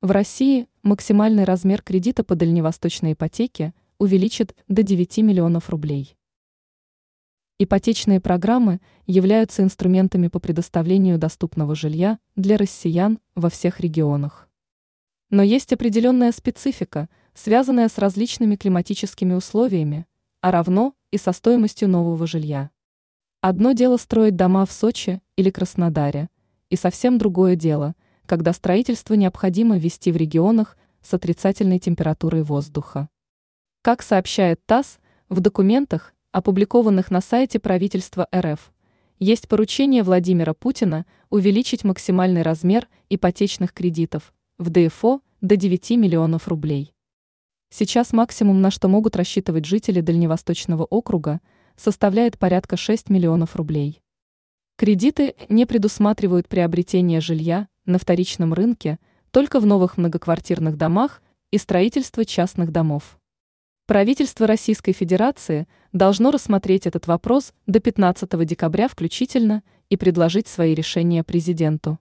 В России максимальный размер кредита по дальневосточной ипотеке увеличит до 9 миллионов рублей. Ипотечные программы являются инструментами по предоставлению доступного жилья для россиян во всех регионах. Но есть определенная специфика, связанная с различными климатическими условиями, а равно и со стоимостью нового жилья. Одно дело строить дома в Сочи или Краснодаре, и совсем другое дело, когда строительство необходимо вести в регионах с отрицательной температурой воздуха. Как сообщает ТАСС, в документах, опубликованных на сайте правительства РФ, есть поручение Владимира Путина увеличить максимальный размер ипотечных кредитов в ДФО до 9 миллионов рублей. Сейчас максимум, на что могут рассчитывать жители Дальневосточного округа, составляет порядка 6 миллионов рублей. Кредиты не предусматривают приобретение жилья на вторичном рынке только в новых многоквартирных домах и строительство частных домов. Правительство Российской Федерации должно рассмотреть этот вопрос до 15 декабря включительно и предложить свои решения президенту.